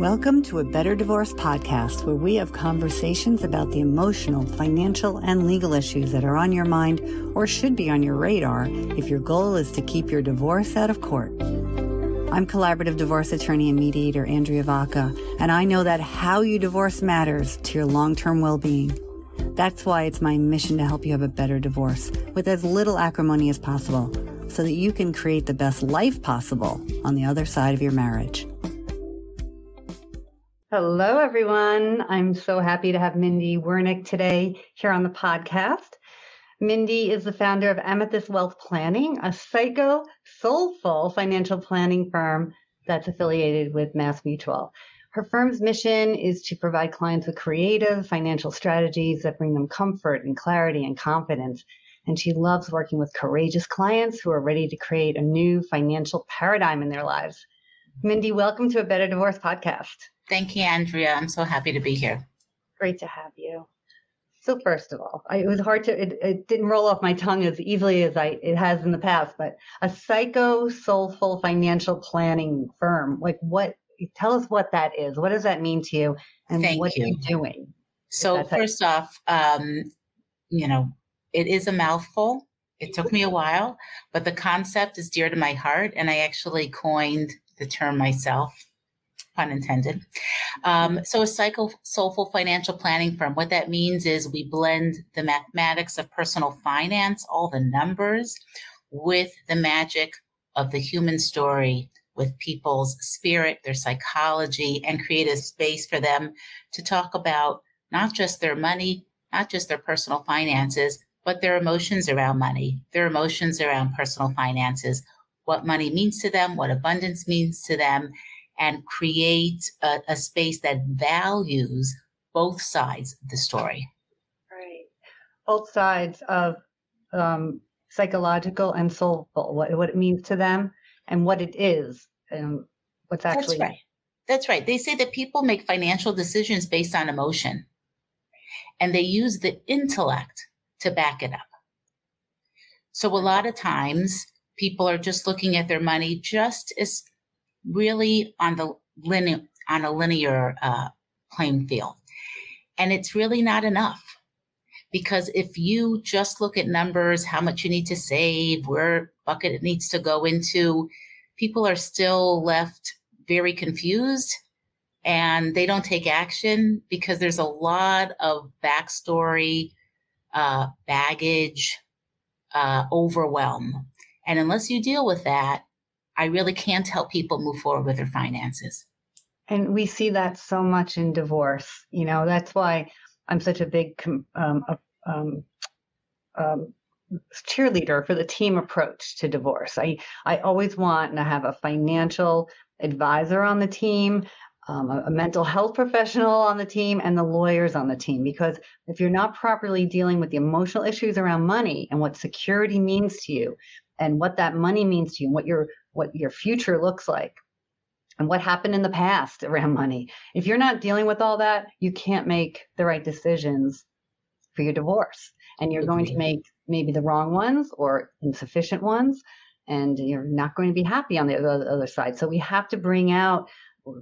Welcome to a Better Divorce podcast, where we have conversations about the emotional, financial, and legal issues that are on your mind or should be on your radar if your goal is to keep your divorce out of court. I'm collaborative divorce attorney and mediator Andrea Vacca, and I know that how you divorce matters to your long term well being. That's why it's my mission to help you have a better divorce with as little acrimony as possible so that you can create the best life possible on the other side of your marriage. Hello, everyone. I'm so happy to have Mindi Wernick today here on the podcast. Mindi is the founder of Amethyst Wealth Planning, a psycho soulful financial planning firm that's affiliated with Mass Mutual. Her firm's mission is to provide clients with creative financial strategies that bring them comfort and clarity and confidence. And she loves working with courageous clients who are ready to create a new financial paradigm in their lives. Mindi, welcome to a Better Divorce podcast. Thank you, Andrea. I'm so happy to be here. Great to have you. So first of all, I, it was hard to it, it, didn't roll off my tongue as easily as I it has in the past, but a psycho soulful financial planning firm. Like what tell us what that is. What does that mean to you and Thank what you. are you doing? So first off, um, you know, it is a mouthful. It took me a while, but the concept is dear to my heart and I actually coined the term myself pun intended. Um, so a psycho soulful financial planning firm, what that means is we blend the mathematics of personal finance, all the numbers, with the magic of the human story, with people's spirit, their psychology, and create a space for them to talk about not just their money, not just their personal finances, but their emotions around money, their emotions around personal finances, what money means to them, what abundance means to them, and create a, a space that values both sides of the story. Right. Both sides of um, psychological and soulful, what, what it means to them and what it is and what's actually. That's right. That's right. They say that people make financial decisions based on emotion and they use the intellect to back it up. So a lot of times people are just looking at their money just as really on the linear on a linear uh, playing field, and it's really not enough because if you just look at numbers, how much you need to save, where bucket it needs to go into, people are still left very confused and they don't take action because there's a lot of backstory, uh, baggage, uh, overwhelm. And unless you deal with that, I really can't help people move forward with their finances. And we see that so much in divorce. You know, that's why I'm such a big um, um, um, cheerleader for the team approach to divorce. I, I always want to have a financial advisor on the team, um, a, a, mental health professional on the team, and the lawyers on the team. Because if you're not properly dealing with the emotional issues around money and what security means to you, and what that money means to you, and what your what your future looks like and what happened in the past around money. If you're not dealing with all that, you can't make the right decisions for your divorce. And you're going to make maybe the wrong ones or insufficient ones. And you're not going to be happy on the other side. So we have to bring out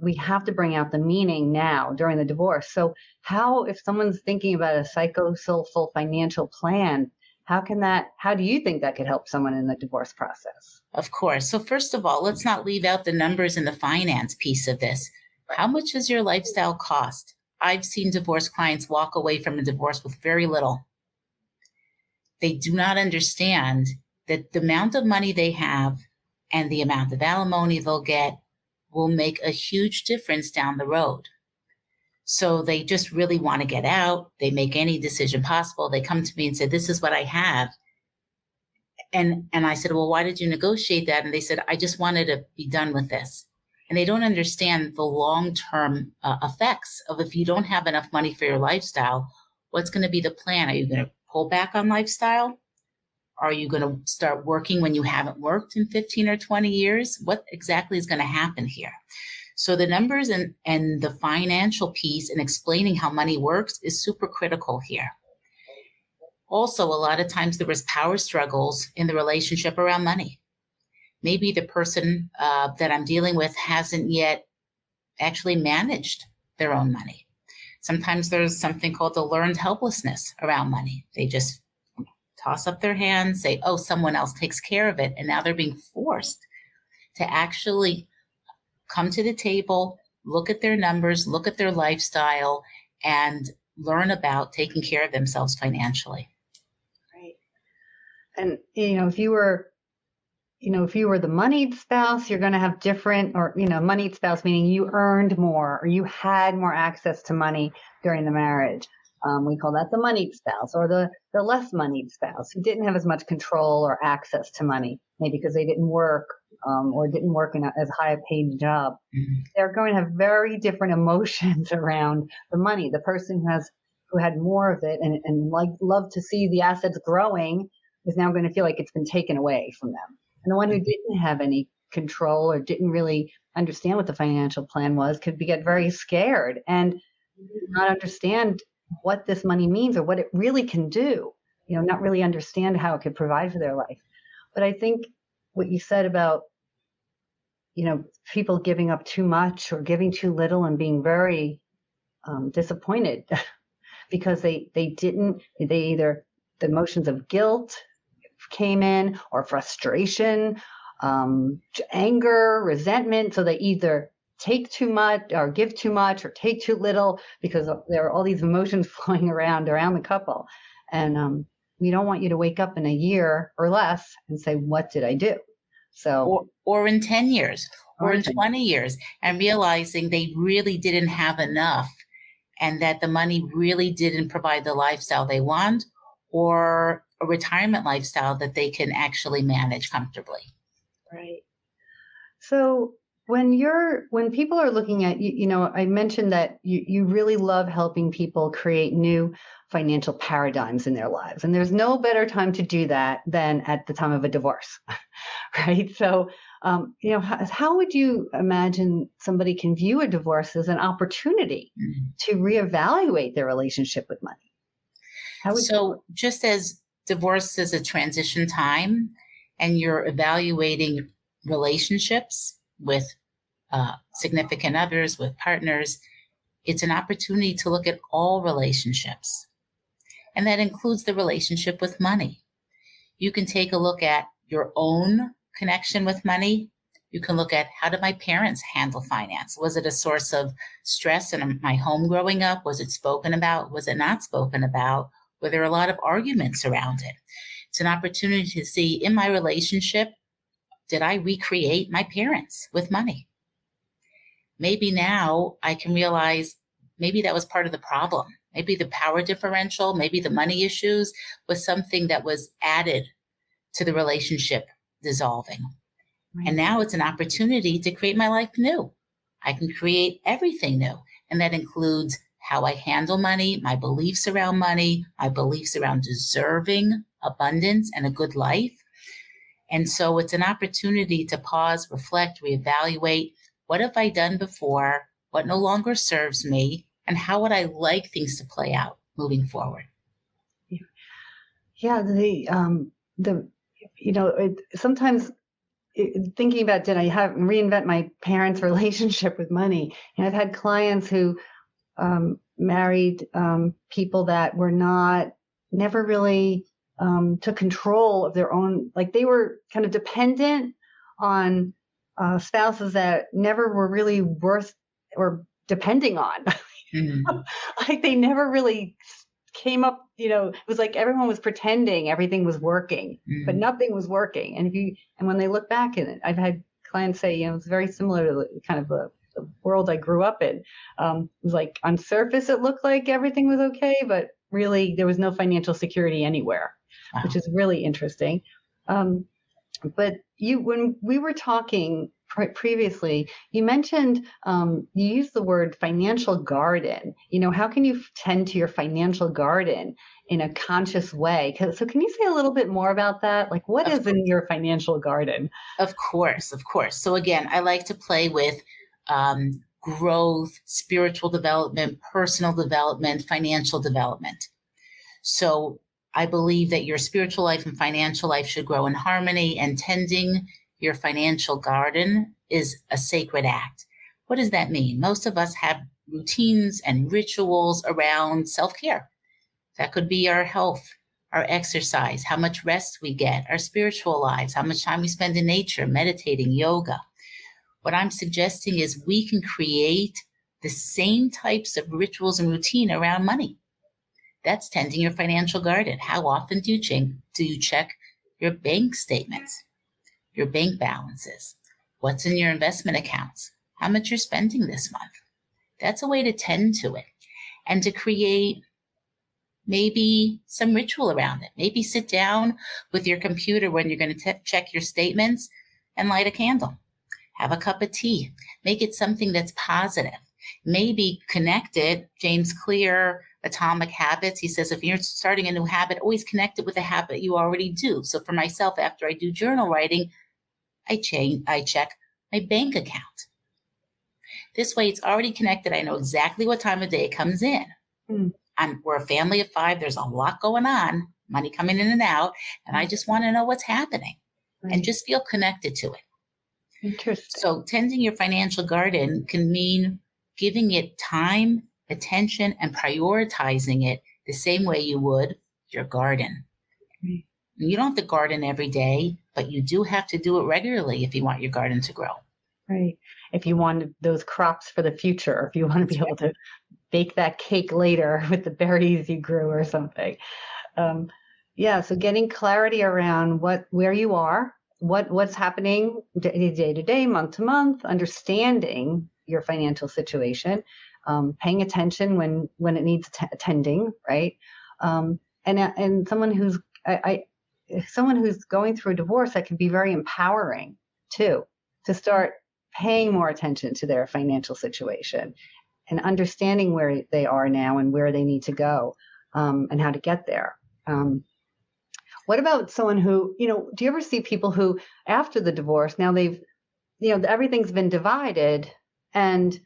we have to bring out the meaning now during the divorce. So how if someone's thinking about a psycho soulful financial plan, how can that how do you think that could help someone in the divorce process? Of course. So first of all let's not leave out the numbers and the finance piece of this. How much does your lifestyle cost? I've seen divorce clients walk away from a divorce with very little. They do not understand that the amount of money they have and the amount of alimony they'll get will make a huge difference down the road so they just really want to get out. They make any decision possible. They come to me and say, This is what I have. And and I said, Well, why did you negotiate that? And they said, I just wanted to be done with this. And they don't understand the long term uh, effects of if you don't have enough money for your lifestyle, what's going to be the plan? Are you going to pull back on lifestyle? Are you going to start working when you haven't worked in 15 or 20 years? What exactly is going to happen here? So the numbers and, and the financial piece and explaining how money works is super critical here. Also, a lot of times there was power struggles in the relationship around money. Maybe the person uh, that I'm dealing with hasn't yet actually managed their own money. Sometimes there's something called the learned helplessness around money. They just toss up their hands, say, oh, someone else takes care of it. And now they're being forced to actually come to the table, look at their numbers, look at their lifestyle, and learn about taking care of themselves financially. Right. And, you know, if you were you know, if you were the moneyed spouse, you're going to have different, or, you know, moneyed spouse, meaning you earned more or you had more access to money during the marriage. Um, we call that the moneyed spouse or the, the less moneyed spouse who didn't have as much control or access to money, maybe because they didn't work, um, or didn't work in a, as high a paid job. Mm-hmm. They're going to have very different emotions around the money. The person who has, who had more of it and, and like, love to see the assets growing is now going to feel like it's been taken away from them. And the one who didn't have any control or didn't really understand what the financial plan was could be, get very scared and not understand what this money means or what it really can do. You know, not really understand how it could provide for their life. But I think what you said about, you know, people giving up too much or giving too little and being very um, disappointed because they they didn't they either the emotions of guilt came in or frustration, um, anger, resentment. So they either take too much or give too much or take too little because there are all these emotions flowing around around the couple. And um, we don't want you to wake up in a year or less and say, what did I do? So, or, or in 10 years or, or in 20 years and realizing they really didn't have enough and that the money really didn't provide the lifestyle they want or a retirement lifestyle that they can actually manage comfortably. Right. So when you're when people are looking at you, you know, I mentioned that you, you really love helping people create new financial paradigms in their lives. And there's no better time to do that than at the time of a divorce. right. So um, you know, how, how, would you imagine somebody can view a divorce as an opportunity mm-hmm. to reevaluate their relationship with money? so, you- just as divorce is a transition time and you're evaluating relationships with uh, significant others, with partners, it's an opportunity to look at all relationships. And that includes the relationship with money. You can take a look at your own connection with money. You can look at how did my parents handle finance? Was it a source of stress in my home growing up? Was it spoken about? Was it not spoken about? Were there a lot of arguments around it. It's an opportunity to see in my relationship, did I recreate my parents with money? Maybe now I can realize maybe that was part of the problem. Maybe the power differential, maybe the money issues was something that was added to the relationship dissolving. Right. And now it's an opportunity to create my life new. I can create everything new. And that includes how I handle money, my beliefs around money, my beliefs around deserving abundance and a good life. And so it's an opportunity to pause, reflect, reevaluate. What have I done before? What no longer serves me? And how would I like things to play out moving forward? Yeah, the, um, the, you know, it, sometimes it, thinking about did I have reinvent my parents' relationship with money? And I've had clients who um, married um, people that were not never really um, took control of their own like they were kind of dependent on uh, spouses that never were really worth or depending on mm-hmm. like they never really came up you know it was like everyone was pretending everything was working mm-hmm. but nothing was working and if you and when they look back in it i've had clients say you know it's very similar to the, kind of the the world I grew up in. Um, it was like on surface, it looked like everything was okay, but really there was no financial security anywhere, wow. which is really interesting. Um, but you, when we were talking previously, you mentioned um, you used the word financial garden. You know, how can you tend to your financial garden in a conscious way? So, can you say a little bit more about that? Like, what of is course. in your financial garden? Of course, of course. So, again, I like to play with um, growth, spiritual development, personal development, financial development. So I believe that your spiritual life and financial life should grow in harmony, and tending your financial garden is a sacred act. What does that mean? Most of us have routines and rituals around self care. That could be our health, our exercise, how much rest we get, our spiritual lives, how much time we spend in nature, meditating, yoga. What I'm suggesting is we can create the same types of rituals and routine around money. That's tending your financial garden. How often do you check, do you check your bank statements, your bank balances? What's in your investment accounts? How much you're spending this month? That's a way to tend to it and to create maybe some ritual around it. Maybe sit down with your computer when you're going to check your statements and light a candle. Have a cup of tea. Make it something that's positive. Maybe connect it. James Clear, Atomic Habits, he says if you're starting a new habit, always connect it with a habit you already do. So for myself, after I do journal writing, I change, I check my bank account. This way, it's already connected. I know exactly what time of day it comes in. Mm. I'm, we're a family of five. There's a lot going on, money coming in and out, and I just want to know what's happening right. and just feel connected to it. Interesting. So, tending your financial garden can mean giving it time, attention, and prioritizing it the same way you would your garden. You don't have to garden every day, but you do have to do it regularly if you want your garden to grow. Right. If you want those crops for the future, or if you want to be able to bake that cake later with the berries you grew or something. Um, yeah. So getting clarity around what where you are, what what's happening day to day, month to month, understanding your financial situation, um, paying attention when when it needs t- attending, right? Um, and and someone who's I, I someone who's going through a divorce that can be very empowering too to start paying more attention to their financial situation and understanding where they are now and where they need to go um, and how to get there. Um, what about someone who, you know, do you ever see people who, after the divorce, now they've, you know, everything's been divided and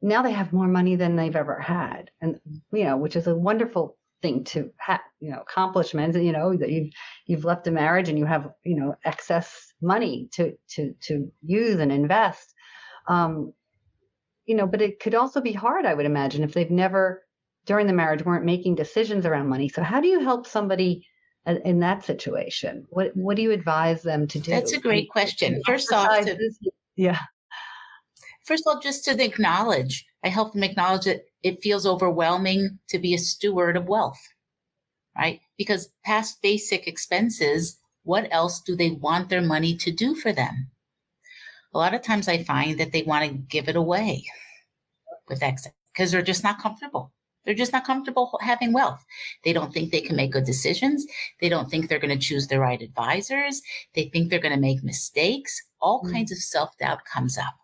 now they have more money than they've ever had. And, you know, which is a wonderful thing to have, you know, accomplishment, you know, that you've, you've left a marriage and you have, you know, excess money to, to, to use and invest. Um, you know, but it could also be hard, I would imagine, if they've never during the marriage weren't making decisions around money. So how do you help somebody in that situation? What what do you advise them to do? That's a great question. First off, to, yeah. First of all, just to acknowledge, I help them acknowledge that it feels overwhelming to be a steward of wealth, right? Because past basic expenses, what else do they want their money to do for them? a lot of times I find that they want to give it away with excess because they're just not comfortable. They're just not comfortable having wealth. They don't think they can make good decisions. They don't think they're going to choose the right advisors. They think they're going to make mistakes. All mm. kinds of self doubt comes up.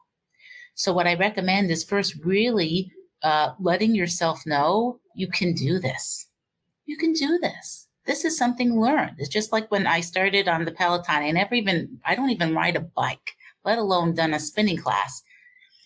So what I recommend is first really uh, letting yourself know you can do this. You can do this. This is something learned. It's just like when I started on the Peloton. I never even, I don't even ride a bike let alone done a spinning class.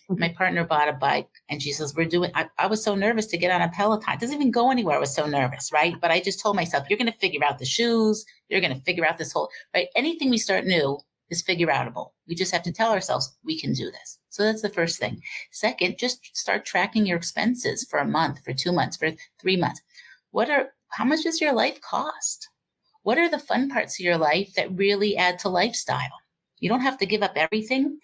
Mm-hmm. My partner bought a bike and she says, We're doing, I, I, was so nervous to get on a Peloton. It doesn't even go anywhere. I was so nervous, right? But I just told myself, You're going to figure out the shoes. You're going to figure out this whole, right? Anything we start new is figure outable. We just have to tell ourselves we can do this. So that's the first thing. Second, just start tracking your expenses for a month, for two months, for three months. What are, how much does your life cost? What are the fun parts of your life that really add to lifestyle? You don't have to give up everything,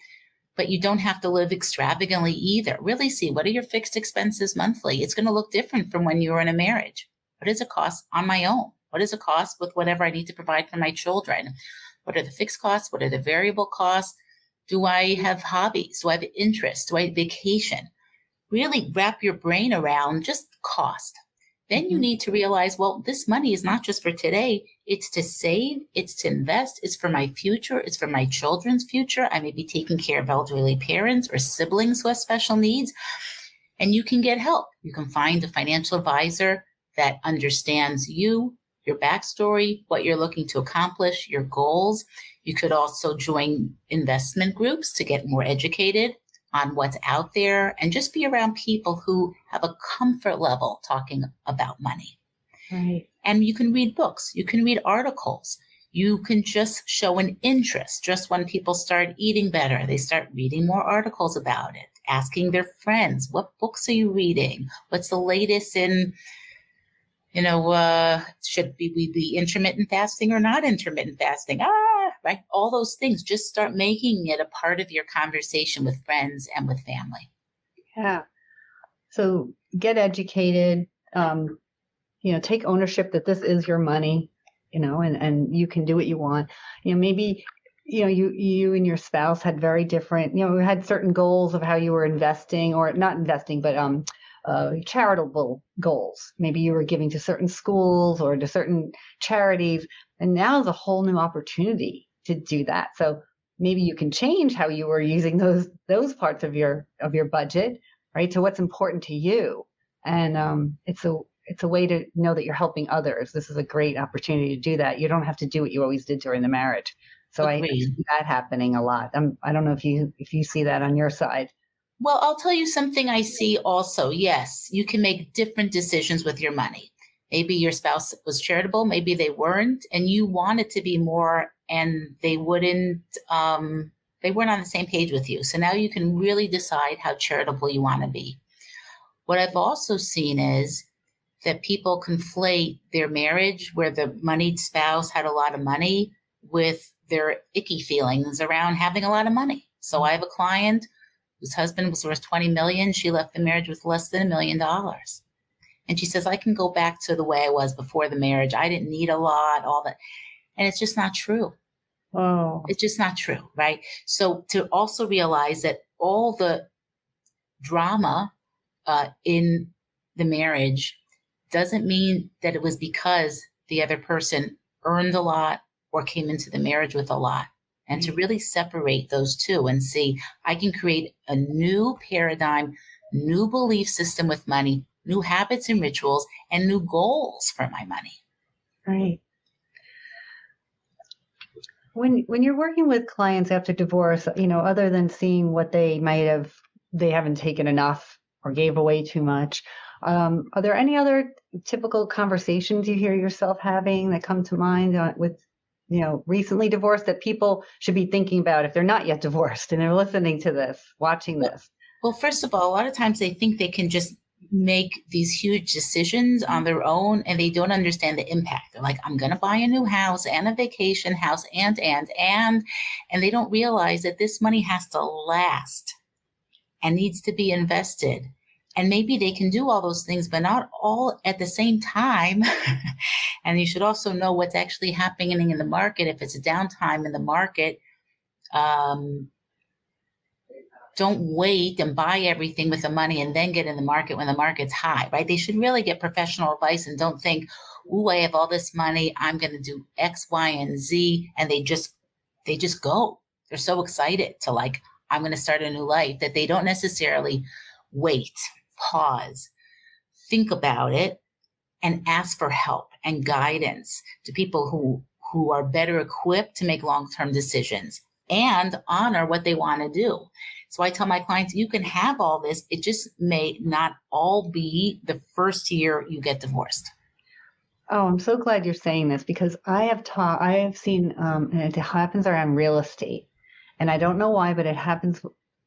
but you don't have to live extravagantly either. Really see what are your fixed expenses monthly? It's going to look different from when you were in a marriage. What does it cost on my own? What does it cost with whatever I need to provide for my children? What are the fixed costs? What are the variable costs? Do I have hobbies? Do I have interests? Do I have vacation? Really wrap your brain around just cost. Then you mm-hmm. need to realize, well, this money is not just for today. It's to save. It's to invest. It's for my future. It's for my children's future. I may be taking care of elderly parents or siblings who have special needs. And you can get help. You can find a financial advisor that understands you, your backstory, what you're looking to accomplish, your goals. You could also join investment groups to get more educated on what's out there and just be around people who have a comfort level talking about money. Right. And you can read books, you can read articles, you can just show an interest. Just when people start eating better, they start reading more articles about it asking their friends, what books are you reading? What's the latest in, you know, uh, should we, we be intermittent fasting or not intermittent fasting? Ah, right. All those things. Just start making it a part of your conversation with friends and with family. Yeah. So get educated. Um, you know, take ownership that this is your money. You know, and and you can do what you want. You know, maybe you know you you and your spouse had very different. You know, had certain goals of how you were investing, or not investing, but um. Uh, charitable goals. Maybe you were giving to certain schools or to certain charities, and now is a whole new opportunity to do that. So maybe you can change how you were using those those parts of your of your budget right? To what's important to you. And um, it's a it's a way to know that you're helping others. This is a great opportunity to do that. You don't have to do what you always did during the marriage. So I, I see that happening a lot. I'm, I don't know if you if you see that on your side. Well, I'll tell you something I see also. Yes, you can make different decisions with your money. Maybe your spouse was charitable, maybe they weren't, and you wanted to be more, and they wouldn't um, they weren't on the same page with you. So now you can really decide how charitable you want to be. What I've also seen is that people conflate their marriage, where the moneyed spouse had a lot of money, with their icky feelings around having a lot of money. So I have a client whose husband was worth 20 million. She left the marriage with less than a million dollars. And she says, I can go back to the way I was before the marriage. I didn't need a lot, all that. And it's just not true. Oh. It's just not true, right? So to also realize that all the drama uh, in the marriage doesn't mean that it was because the other person earned a lot or came into the marriage with a lot. And to mm. really separate those two and see, I can create a new paradigm, new belief system with money, new habits and rituals, and new goals for my money. Right when when you're working with clients after divorce you know other than seeing what they might have they haven't taken enough or gave away too much um, are there any other typical conversations you hear yourself having that come to mind uh, with you know recently divorced that people should be thinking about if they're not yet divorced and they're listening to this watching this well first of all a lot of times they think they can just make these huge decisions on their own and they don't understand the impact. They're like, I'm going to buy a new house and a vacation house and, and, and, and they don't realize that this money has to last and needs to be invested. And maybe they can do all those things, but not all at the same time. and you should also know what's actually happening in the market. If it's a downtime in the market, um, don't wait and buy everything with the money and then get in the market when the market's high, right? They should really get professional advice and don't think, "Ooh, I have all this money. I'm going to do X, Y, and Z," and they just they just go. They're so excited to like, I'm going to start a new life that they don't necessarily wait, pause, think about it, and ask for help and guidance to people who who are better equipped to make long-term decisions and honor what they want to do. So I tell my clients, you can have all this. It just may not all be the first year you get divorced. Oh, I'm so glad you're saying this because I have taught, I have seen, um, and it happens around real estate. And I don't know why, but it happens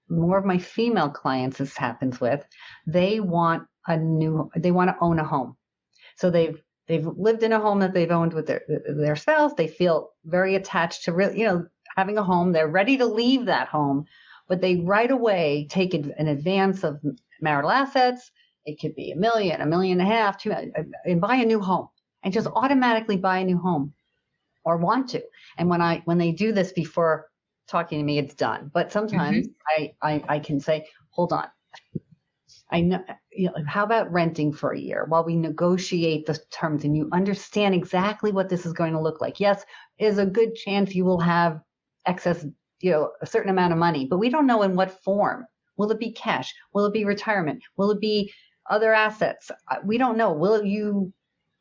more of my female clients this happens with. They want a new, they want to own a home. So they've, they've lived in a home that they've owned with their, their spouse. They feel very attached to real, you know, having a home. They're ready to leave that home but they right away take an advance of marital assets. It could be a million, a million and a half, two, uh, uh, and buy a new home and just automatically buy a new home or want to. And when I when they do this before talking to me, it's done. But sometimes mm-hmm. I, I I can say, hold on. I know, you know, how about renting for a year while we negotiate the terms and you understand exactly what this is going to look like? Yes, is a good chance you will have excess you know, a certain amount of money, but we don't know in what form. Will it be cash? Will it be retirement? Will it be other assets? Uh, we don't know. Will you,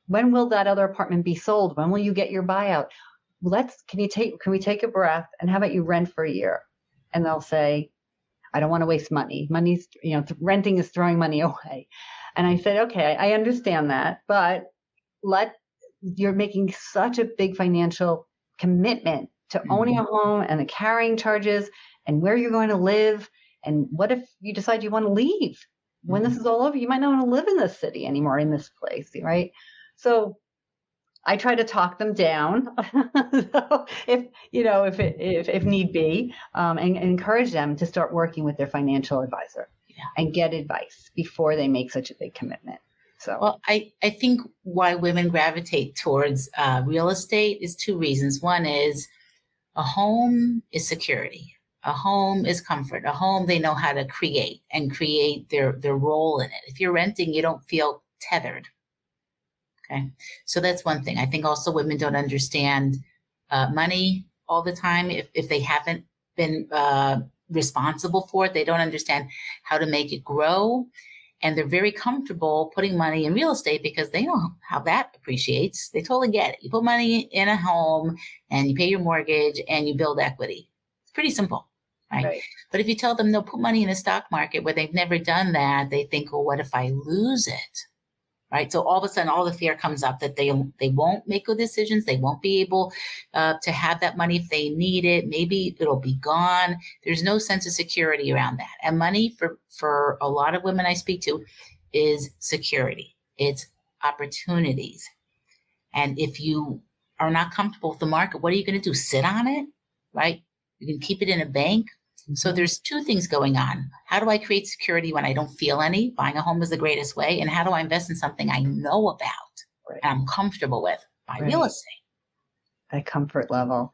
when will that other apartment be sold? When will you get your buyout? Let's, can you take, can we take a breath and how about you rent for a year? And they'll say, I don't want to waste money. Money's, you know, renting is throwing money away. And I said, okay, I understand that, but let, you're making such a big financial commitment to owning a mm-hmm. home and the carrying charges and where you're going to live And what if you decide you want to leave? When this Mhm. is all over, you might not want to live in this city anymore, in this place, right? So I try to talk them down, so if you know, if it, if, if need be, um, and, and encourage them to start working with their financial advisor Yeah. and get advice before they make such a big commitment. So, Well, I, I think why women gravitate towards uh, real estate is two reasons. One is a home is security. A home is comfort. A home they know how to create and create their their role in it. If you're renting, you don't feel tethered. Okay, so that's one thing. I think also women don't understand uh, money all the time if if they haven't been uh, responsible for it. They don't understand how to make it grow and they're very comfortable putting money in real estate because they know how that appreciates. They totally get it. You put money in a home and you pay your mortgage and you build equity. It's pretty simple, right? right. But if you tell them they'll put money in the stock market where they've never done that, they think, well, what if I lose it? Right. So all of a sudden, all the fear comes up that they they won't make good decisions. They won't be able uh, to have that money if they need it. Maybe it'll be gone. There's no sense of security around that. And money for for a lot of women I speak to is security. It's opportunities. And if you are not comfortable with the market, what are you going to do? Sit on it, right? You can keep it in a bank. So there's two things going on. How do I create security when I don't feel any? Buying a home is the greatest way. And how do I invest in something I know about Right. and I'm comfortable with? Buy Right. real estate. that comfort level.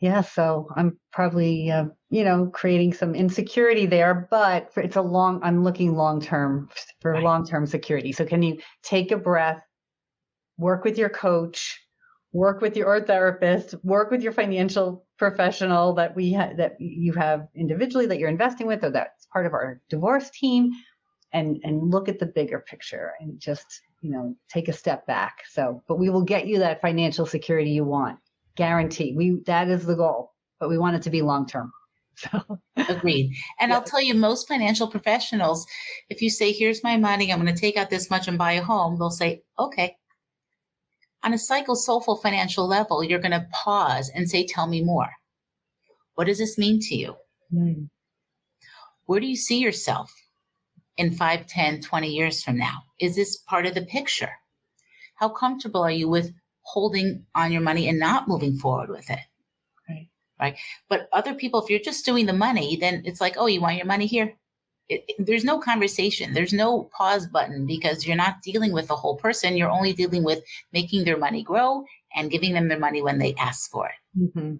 Yeah, so I'm probably, uh, you know, creating some insecurity there, but it's a long, I'm looking long term for Right. long term security. So, can you take a breath, work with your coach, work with your therapist, work with your financial professional that we ha- that you have individually that you're investing with, or that's part of our divorce team, and and look at the bigger picture and just you know take a step back. So, but we will get you that financial security you want, guarantee. We that is the goal, but we want it to be long term. So, Agreed. And I'll tell you, most financial professionals, if you say, here's my money, I'm going to take out this much and buy a home, they'll say, okay. On a psycho soulful financial level, you're going to pause and say, tell me more. What does this mean to you? mm, Where do you see yourself in 5, 10, 20 years from now? Is this part of the picture? How comfortable are you with holding on your money and not moving forward with it? Right. Right. But other people, if you're just doing the money, then it's like, oh, you want your money here? It, there's no conversation. There's no pause button because you're not dealing with the whole person. You're only dealing with making their money grow and giving them their money when they ask for it. hmm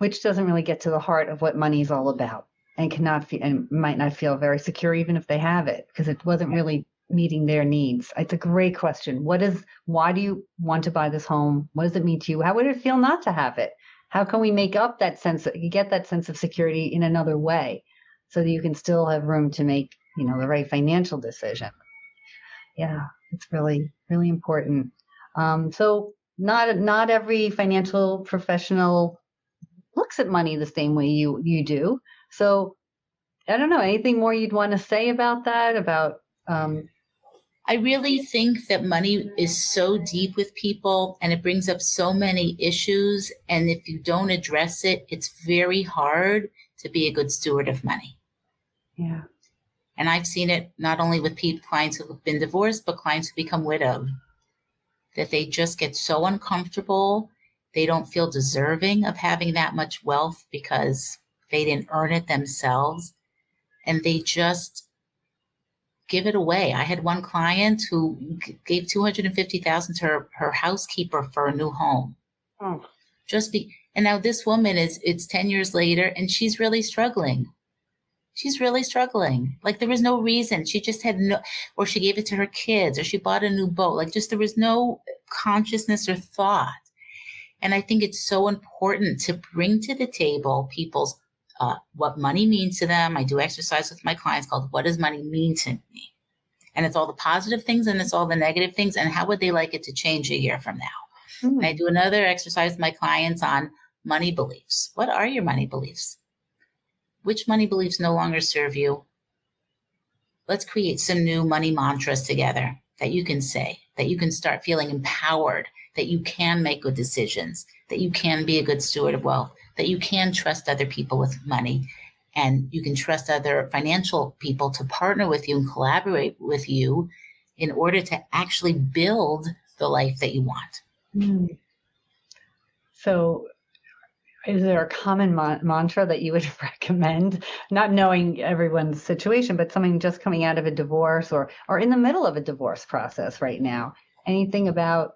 which doesn't really get to the heart of what money is all about, and cannot feel and might not feel very secure even if they have it because it wasn't really meeting their needs. It's a great question. What is? Why do you want to buy this home? What does it mean to you? How would it feel not to have it? How can we make up that sense? Get that sense of security in another way, so that you can still have room to make you know the right financial decision. Yeah, it's really really important. Um, so not not every financial professional looks at money the same way you you do. So I don't know anything more you'd want to say about that about um, I really think that money is so deep with people and it brings up so many issues. And if you don't address it, it's very hard to be a good steward of money. yeah And I've seen it not only with people, clients who have been divorced, but clients who become widowed, that they just get so uncomfortable. They don't feel deserving of having that much wealth because they didn't earn it themselves. And they just give it away. I had one client who g- gave 250,000 to her, her housekeeper for a new home. oh, Just be, and now this woman is, it's 10 years later and she's really struggling. She's really struggling. Like there was no reason. She just had no, or she gave it to her kids or she bought a new boat. Like just there was no consciousness or thought. And I think it's so important to bring to the table people's uh, what money means to them. I do exercise with my clients called What Does Money Mean to Me? And it's all the positive things and it's all the negative things. And how would they like it to change a year from now? And I do another exercise with my clients on money beliefs. What are your money beliefs? Which money beliefs no longer serve you? Let's create some new money mantras together that you can say, that you can start feeling empowered, that you can make good decisions, that you can be a good steward of wealth, that you can trust other people with money and you can trust other financial people to partner with you and collaborate with you in order to actually build the life that you want. Mm. So, is there a common ma- mantra that you would recommend? Not knowing everyone's situation, but something just coming out of a divorce or or in the middle of a divorce process right now. Anything about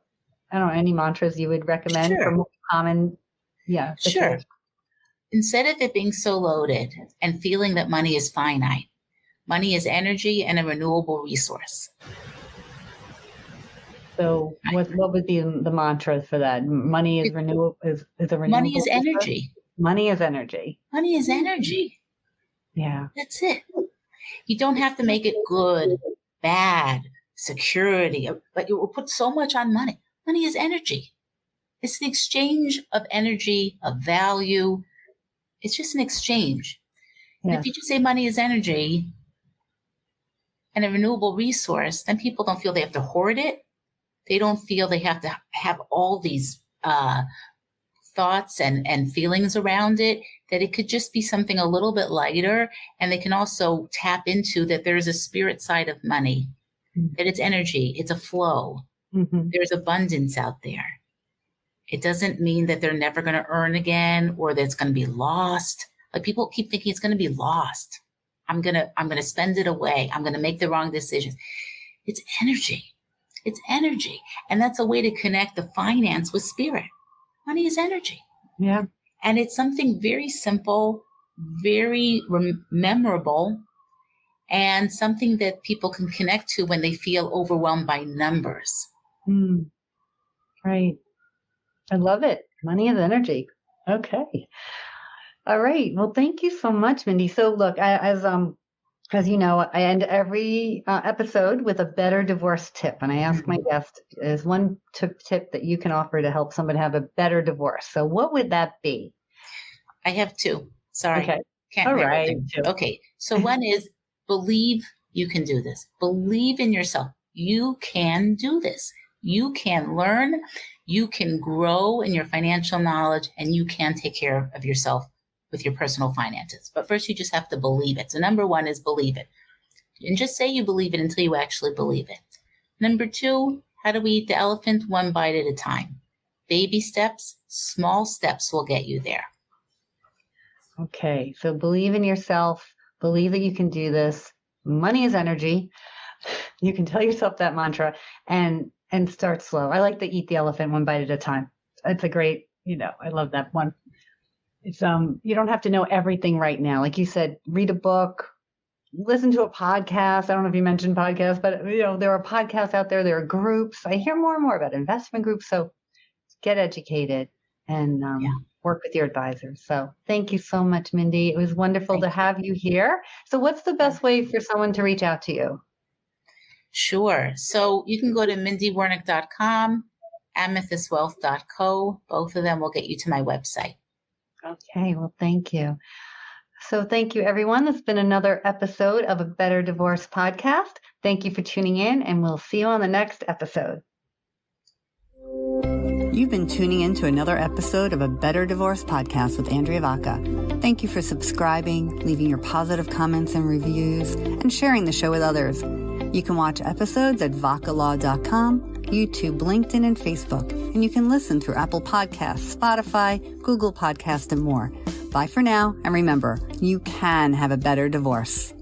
I don't know any mantras you would recommend Sure. for more common? Yeah, Sure. Instead of it being so loaded and feeling that money is finite, money is energy and a renewable resource. So, what what would be the mantra for that? Money is renewable. Is is a renewable? Money is resource? energy. Money is energy. Money is energy. Yeah. That's it. You don't have to make it good, bad, security, but you will put so much on money. Money is energy. It's the exchange of energy, of value. It's just an exchange. And if you just say money is energy and a renewable resource, then people don't feel they have to hoard it. They don't feel they have to have all these uh, thoughts and, and feelings around it, that it could just be something a little bit lighter. And they can also tap into that there's a spirit side of money, Mm. that it's energy, it's a flow hmm there's abundance out there. It doesn't mean that they're never going to earn again or that it's going to be lost. Like people keep thinking it's going to be lost. I'm going to, I'm going to spend it away. I'm going to make the wrong decisions. It's energy. It's energy. And that's a way to connect the finance with spirit. Money is energy. Yeah. And it's something very simple, very rem- memorable, and something that people can connect to when they feel overwhelmed by numbers. Mm. Right. I love it. Money is energy. Okay. All right. Well, thank you so much, Mindi. So, look, I, as um, as you know, I end every uh, episode with a better divorce tip, and I ask my guest is one tip tip that you can offer to help someone have a better divorce. So, what would that be? I have two. Sorry. Okay. Can't All right. Okay. So one is believe you can do this. Believe in yourself. You can do this. You can learn. You can grow in your financial knowledge and you can take care of yourself with your personal finances. But first you just have to believe it. So number one is believe it. And just say you believe it until you actually believe it. Number two, how do we eat the elephant? One bite at a time. Baby steps, small steps will get you there. Okay. So, believe in yourself. Believe that you can do this. Money is energy. You can tell yourself that mantra and and start slow. I like to eat the elephant one bite at a time. It's a great, you know, I love that one. It's um you don't have to know everything right now. Like you said, read a book, listen to a podcast. I don't know if you mentioned podcasts, but you know, there are podcasts out there, there are groups. I hear more and more about investment groups. So get educated and um, Yeah. work with your advisors. So thank you so much, Mindi. It was wonderful Thank to have you here. So what's the best way for someone to reach out to you? Sure. So you can go to mindywernick.com, amethystwealth.co. Both of them will get you to my website. Okay, well, thank you. So, thank you, everyone. This has been another episode of a Better Divorce podcast. Thank you for tuning in, and we'll see you on the next episode. You've been tuning in to another episode of a Better Divorce podcast with Andrea Vacca. Thank you for subscribing, leaving your positive comments and reviews, and sharing the show with others. You can watch episodes at vaccalaw.com, YouTube, LinkedIn, and Facebook, and you can listen through Apple Podcasts, Spotify, Google Podcasts, and more. Bye for now, and remember, you can have a better divorce.